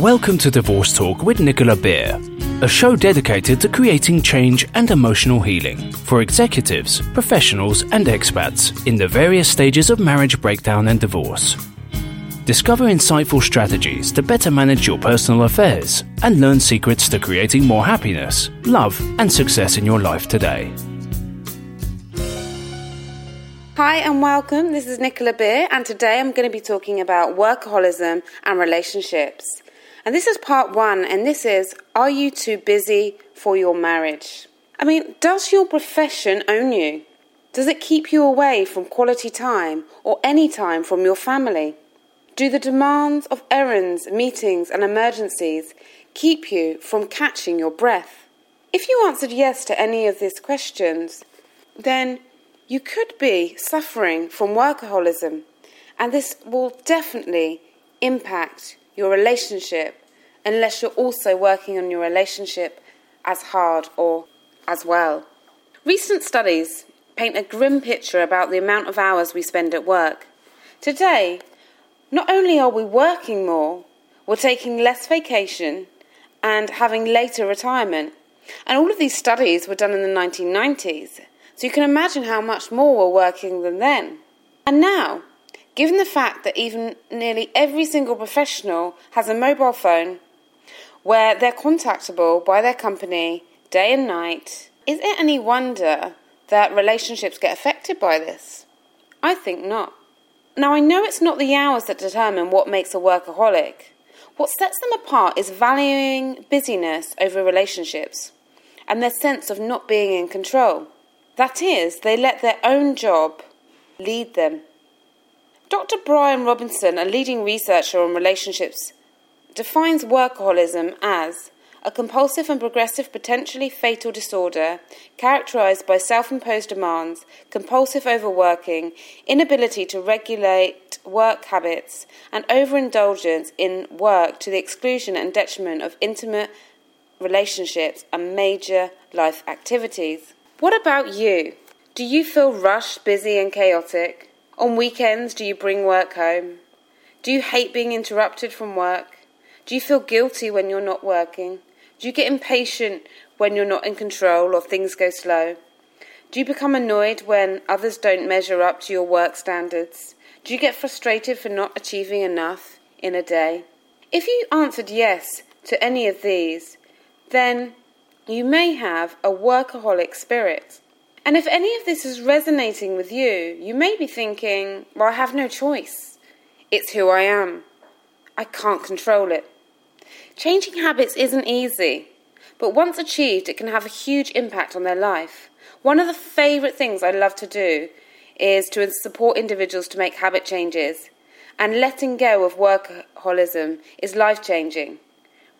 Welcome to Divorce Talk with Nicola Beer, a show dedicated to creating change and emotional healing for executives, professionals, and expats in the various stages of marriage breakdown and divorce. Discover insightful strategies to better manage your personal affairs and learn secrets to creating more happiness, love, and success in your life today. Hi and welcome. This is Nicola Beer, and today I'm going to be talking about workaholism and relationships. And this is part one, and this is Are you too busy for your marriage? I mean, does your profession own you? Does it keep you away from quality time or any time from your family? Do the demands of errands, meetings, and emergencies keep you from catching your breath? If you answered yes to any of these questions, then you could be suffering from workaholism, and this will definitely impact your relationship unless you're also working on your relationship as hard or as well. Recent studies paint a grim picture about the amount of hours we spend at work. Today, not only are we working more, we're taking less vacation and having later retirement. And all of these studies were done in the 1990s, so you can imagine how much more we're working than then. And now, Given the fact that even nearly every single professional has a mobile phone where they're contactable by their company day and night, is it any wonder that relationships get affected by this? I think not. Now, I know it's not the hours that determine what makes a workaholic. What sets them apart is valuing busyness over relationships and their sense of not being in control. That is, they let their own job lead them. Dr. Bryan Robinson, a leading researcher on relationships, defines workaholism as a compulsive and progressive, potentially fatal disorder characterized by self imposed demands, compulsive overworking, inability to regulate work habits, and overindulgence in work to the exclusion and detriment of intimate relationships and major life activities. What about you? Do you feel rushed, busy, and chaotic? On weekends, do you bring work home? Do you hate being interrupted from work? Do you feel guilty when you're not working? Do you get impatient when you're not in control or things go slow? Do you become annoyed when others don't measure up to your work standards? Do you get frustrated for not achieving enough in a day? If you answered yes to any of these, then you may have a workaholic spirit. And if any of this is resonating with you, you may be thinking, well, I have no choice. It's who I am. I can't control it. Changing habits isn't easy, but once achieved, it can have a huge impact on their life. One of the favourite things I love to do is to support individuals to make habit changes, and letting go of workaholism is life changing.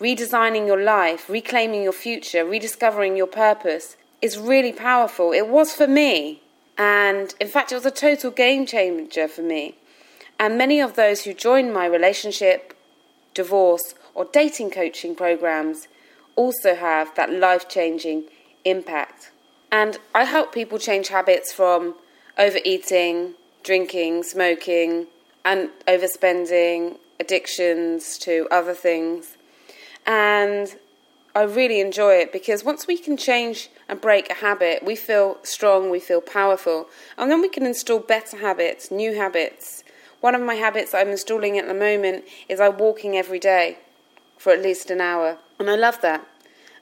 Redesigning your life, reclaiming your future, rediscovering your purpose is really powerful. It was for me. And in fact, it was a total game changer for me. And many of those who joined my relationship, divorce, or dating coaching programs also have that life changing impact. And I help people change habits from overeating, drinking, smoking, and overspending, addictions to other things. And I really enjoy it because once we can change and break a habit, we feel strong, we feel powerful, and then we can install better habits, new habits. One of my habits I'm installing at the moment is I'm walking every day for at least an hour, and I love that.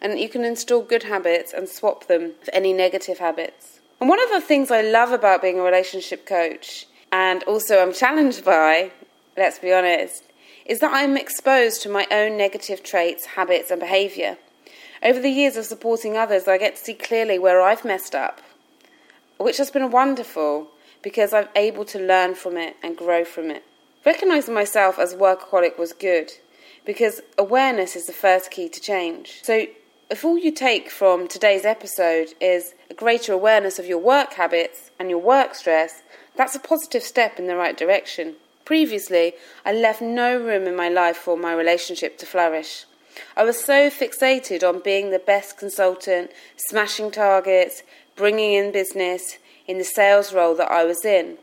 And you can install good habits and swap them for any negative habits. And one of the things I love about being a relationship coach, and also I'm challenged by, let's be honest, is that I'm exposed to my own negative traits, habits, and behaviour. Over the years of supporting others, I get to see clearly where I've messed up, which has been wonderful because I'm able to learn from it and grow from it. Recognizing myself as workaholic was good because awareness is the first key to change. So, if all you take from today's episode is a greater awareness of your work habits and your work stress, that's a positive step in the right direction. Previously, I left no room in my life for my relationship to flourish. I was so fixated on being the best consultant, smashing targets, bringing in business in the sales role that I was in,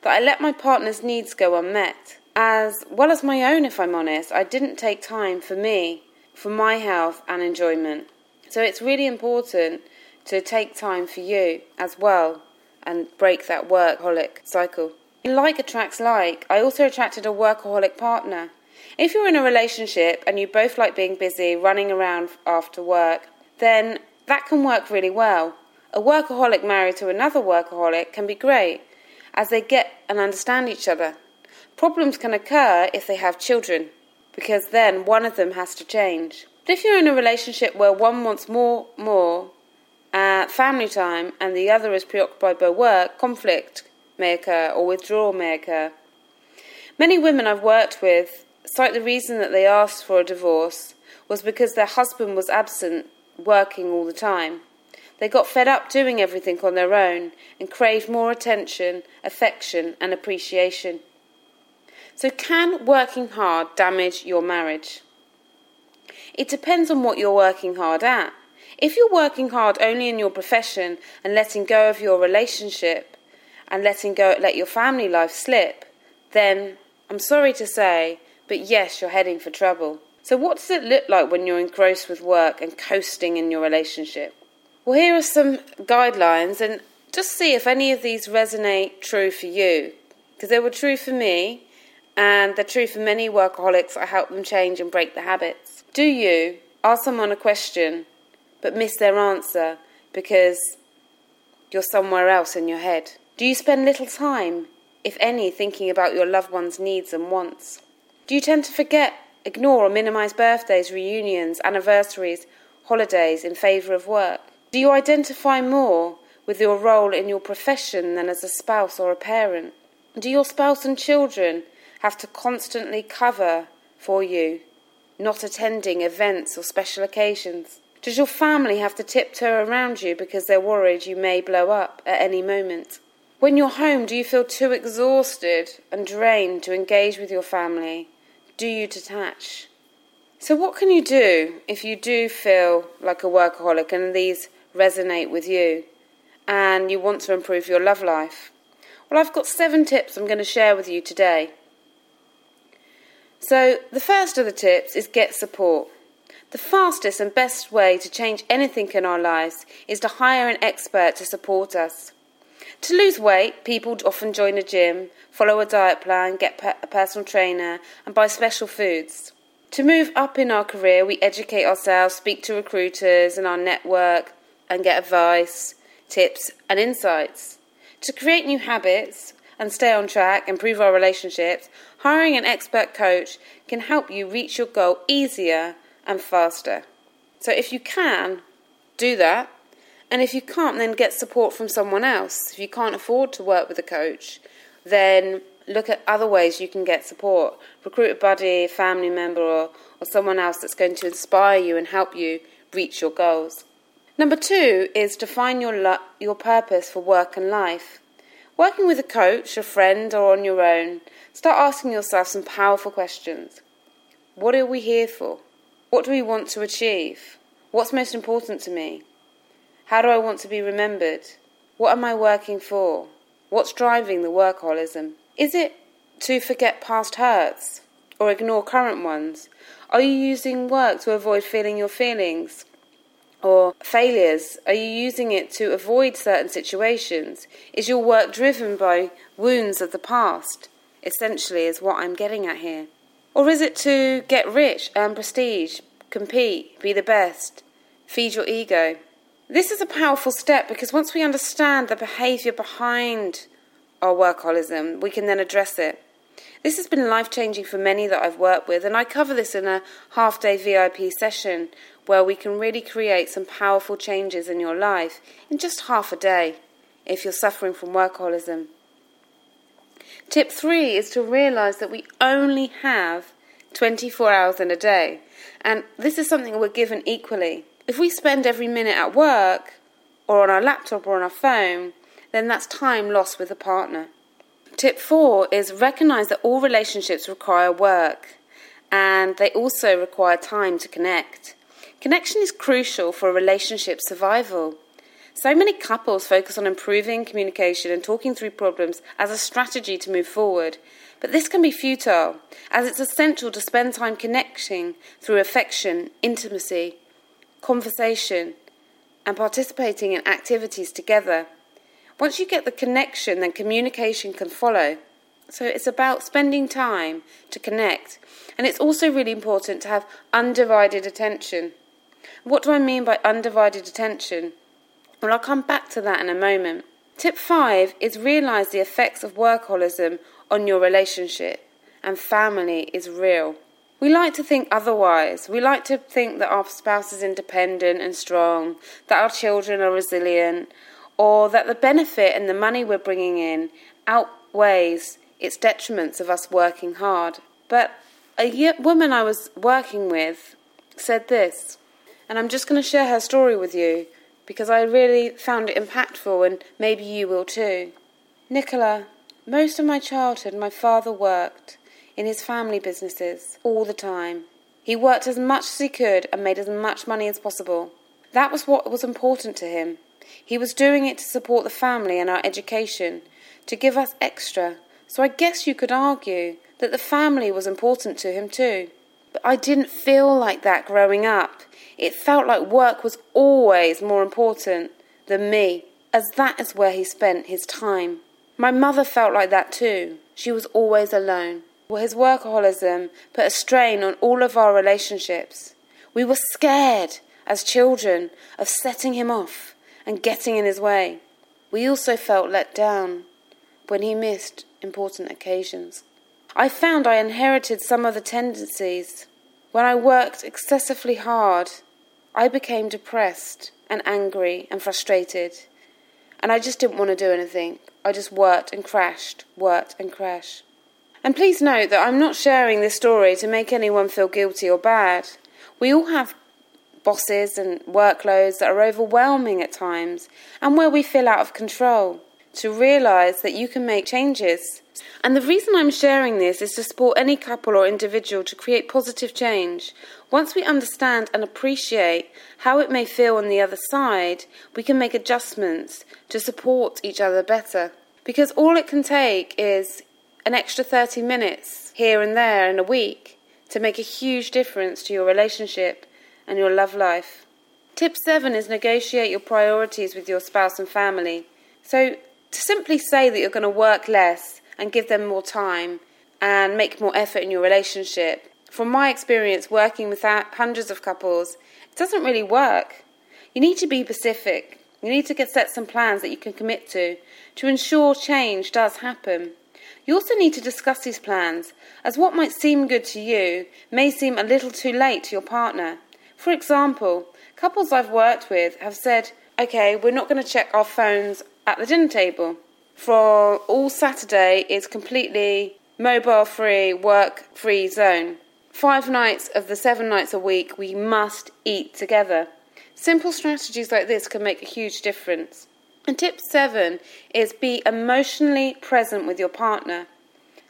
that I let my partner's needs go unmet. as well as my own, if I'm honest. I didn't take time for me, for my health and enjoyment. So it's really important to take time for you as well and break that workaholic cycle. Like attracts like. I also attracted a workaholic partner. If you're in a relationship and you both like being busy, running around after work, then that can work really well. A workaholic married to another workaholic can be great as they get and understand each other. Problems can occur if they have children because then one of them has to change. But if you're in a relationship where one wants more, more uh, family time and the other is preoccupied by work, conflict occur or withdrawal maker. Many women I've worked with cite the reason that they asked for a divorce was because their husband was absent, working all the time. They got fed up doing everything on their own and craved more attention, affection, and appreciation. So, can working hard damage your marriage? It depends on what you're working hard at. If you're working hard only in your profession and letting go of your relationship and letting go let your family life slip, then I'm sorry to say, but yes, you're heading for trouble. So what does it look like when you're engrossed with work and coasting in your relationship? Well, here are some guidelines and just see if any of these resonate true for you because they were true for me and they're true for many workaholics. I help them change and break the habits. Do you ask someone a question but miss their answer because you're somewhere else in your head? Do you spend little time, if any, thinking about your loved one's needs and wants? Do you tend to forget, ignore, or minimize birthdays, reunions, anniversaries, holidays in favor of work? Do you identify more with your role in your profession than as a spouse or a parent? Do your spouse and children have to constantly cover for you, not attending events or special occasions? Does your family have to tiptoe around you because they're worried you may blow up at any moment? When you're home, do you feel too exhausted and drained to engage with your family? Do you detach? So, what can you do if you do feel like a workaholic and these resonate with you and you want to improve your love life? Well, I've got seven tips I'm going to share with you today. So, the first of the tips is get support. The fastest and best way to change anything in our lives is to hire an expert to support us. To lose weight, people often join a gym, follow a diet plan, get a personal trainer, and buy special foods. To move up in our career, we educate ourselves, speak to recruiters and our network, and get advice, tips, and insights. To create new habits and stay on track, improve our relationships, hiring an expert coach can help you reach your goal easier and faster. So if you can, do that. And if you can't, then get support from someone else. If you can't afford to work with a coach, then look at other ways you can get support. Recruit a buddy, family member, or, or someone else that's going to inspire you and help you reach your goals. Number two is define your, lo- your purpose for work and life. Working with a coach, a friend, or on your own, start asking yourself some powerful questions. What are we here for? What do we want to achieve? What's most important to me? How do I want to be remembered? What am I working for? What's driving the workaholism? Is it to forget past hurts or ignore current ones? Are you using work to avoid feeling your feelings or failures? Are you using it to avoid certain situations? Is your work driven by wounds of the past? Essentially, is what I'm getting at here. Or is it to get rich, earn prestige, compete, be the best, feed your ego? This is a powerful step because once we understand the behaviour behind our workaholism, we can then address it. This has been life changing for many that I've worked with, and I cover this in a half day VIP session where we can really create some powerful changes in your life in just half a day if you're suffering from workaholism. Tip three is to realize that we only have 24 hours in a day, and this is something we're given equally. If we spend every minute at work, or on our laptop or on our phone, then that's time lost with a partner. Tip four is recognize that all relationships require work and they also require time to connect. Connection is crucial for a relationship survival. So many couples focus on improving communication and talking through problems as a strategy to move forward. But this can be futile, as it's essential to spend time connecting through affection, intimacy, conversation, and participating in activities together. Once you get the connection, then communication can follow. So it's about spending time to connect. And it's also really important to have undivided attention. What do I mean by undivided attention? Well, I'll come back to that in a moment. Tip five is realize the effects of workaholism on your relationship, and family is real. We like to think otherwise. We like to think that our spouse is independent and strong, that our children are resilient, or that the benefit and the money we're bringing in outweighs its detriments of us working hard. But a woman I was working with said this, and I'm just going to share her story with you because I really found it impactful and maybe you will too. Nicola, most of my childhood my father worked in his family businesses all the time. He worked as much as he could and made as much money as possible. That was what was important to him. He was doing it to support the family and our education, to give us extra. So I guess you could argue that the family was important to him too. But I didn't feel like that growing up. It felt like work was always more important than me, as that is where he spent his time. My mother felt like that too. She was always alone. Well, his workaholism put a strain on all of our relationships. We were scared as children of setting him off and getting in his way. We also felt let down when he missed important occasions. I found I inherited some of the tendencies. When I worked excessively hard, I became depressed and angry and frustrated. And I just didn't want to do anything. I just worked and crashed, worked and crashed. And please note that I'm not sharing this story to make anyone feel guilty or bad. We all have bosses and workloads that are overwhelming at times and where we feel out of control. To realize that you can make changes. And the reason I'm sharing this is to support any couple or individual to create positive change. Once we understand and appreciate how it may feel on the other side, we can make adjustments to support each other better. Because all it can take is an extra 30 minutes here and there in a week to make a huge difference to your relationship and your love life. Tip 7 is negotiate your priorities with your spouse and family. So, to simply say that you're going to work less and give them more time and make more effort in your relationship, from my experience working with hundreds of couples, it doesn't really work. You need to be specific. You need to get set some plans that you can commit to to ensure change does happen. You also need to discuss these plans, as what might seem good to you may seem a little too late to your partner. For example, couples I've worked with have said, okay, we're not going to check our phones at the dinner table. For all Saturday, it's completely mobile free, work free zone. Five nights of the seven nights a week, we must eat together. Simple strategies like this can make a huge difference. And tip seven is be emotionally present with your partner.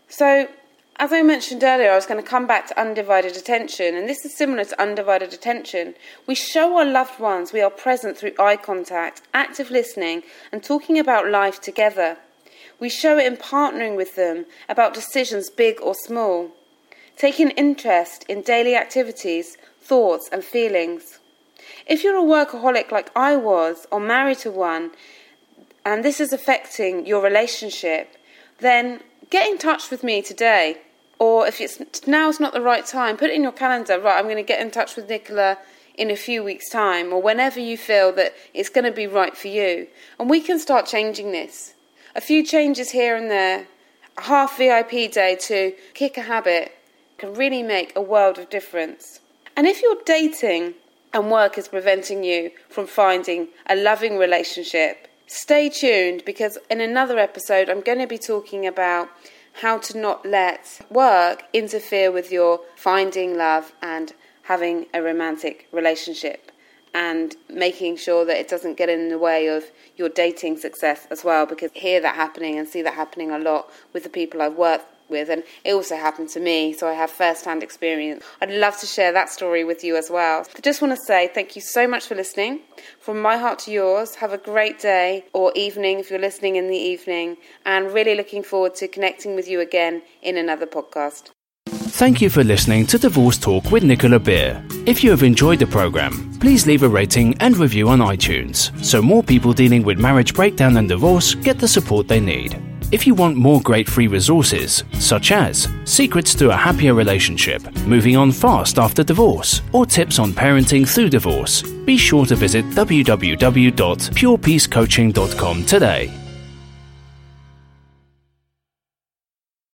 So, as I mentioned earlier, I was going to come back to undivided attention, and this is similar to undivided attention. We show our loved ones we are present through eye contact, active listening, and talking about life together. We show it in partnering with them about decisions big or small, taking interest in daily activities, thoughts, and feelings. If you're a workaholic like I was, or married to one, and this is affecting your relationship, then get in touch with me today or if it's now's not the right time, put it in your calendar. Right, I'm going to get in touch with Nicola in a few weeks' time, or whenever you feel that it's going to be right for you, and we can start changing this. A few changes here and there, a half VIP day to kick a habit can really make a world of difference. And if you're dating and work is preventing you from finding a loving relationship, stay tuned because in another episode I'm going to be talking about how to not let work interfere with your finding love and having a romantic relationship and making sure that it doesn't get in the way of your dating success as well because I hear that happening and see that happening a lot with the people I've worked with, and it also happened to me, so I have first hand experience. I'd love to share that story with you as well. I just want to say thank you so much for listening. From my heart to yours, have a great day or evening if you're listening in the evening, and really looking forward to connecting with you again in another podcast. Thank you for listening to Divorce Talk with Nicola Beer. If you have enjoyed the program, please leave a rating and review on iTunes so more people dealing with marriage breakdown and divorce get the support they need. If you want more great free resources, such as secrets to a happier relationship, moving on fast after divorce, or tips on parenting through divorce, be sure to visit www.purepeacecoaching.com today.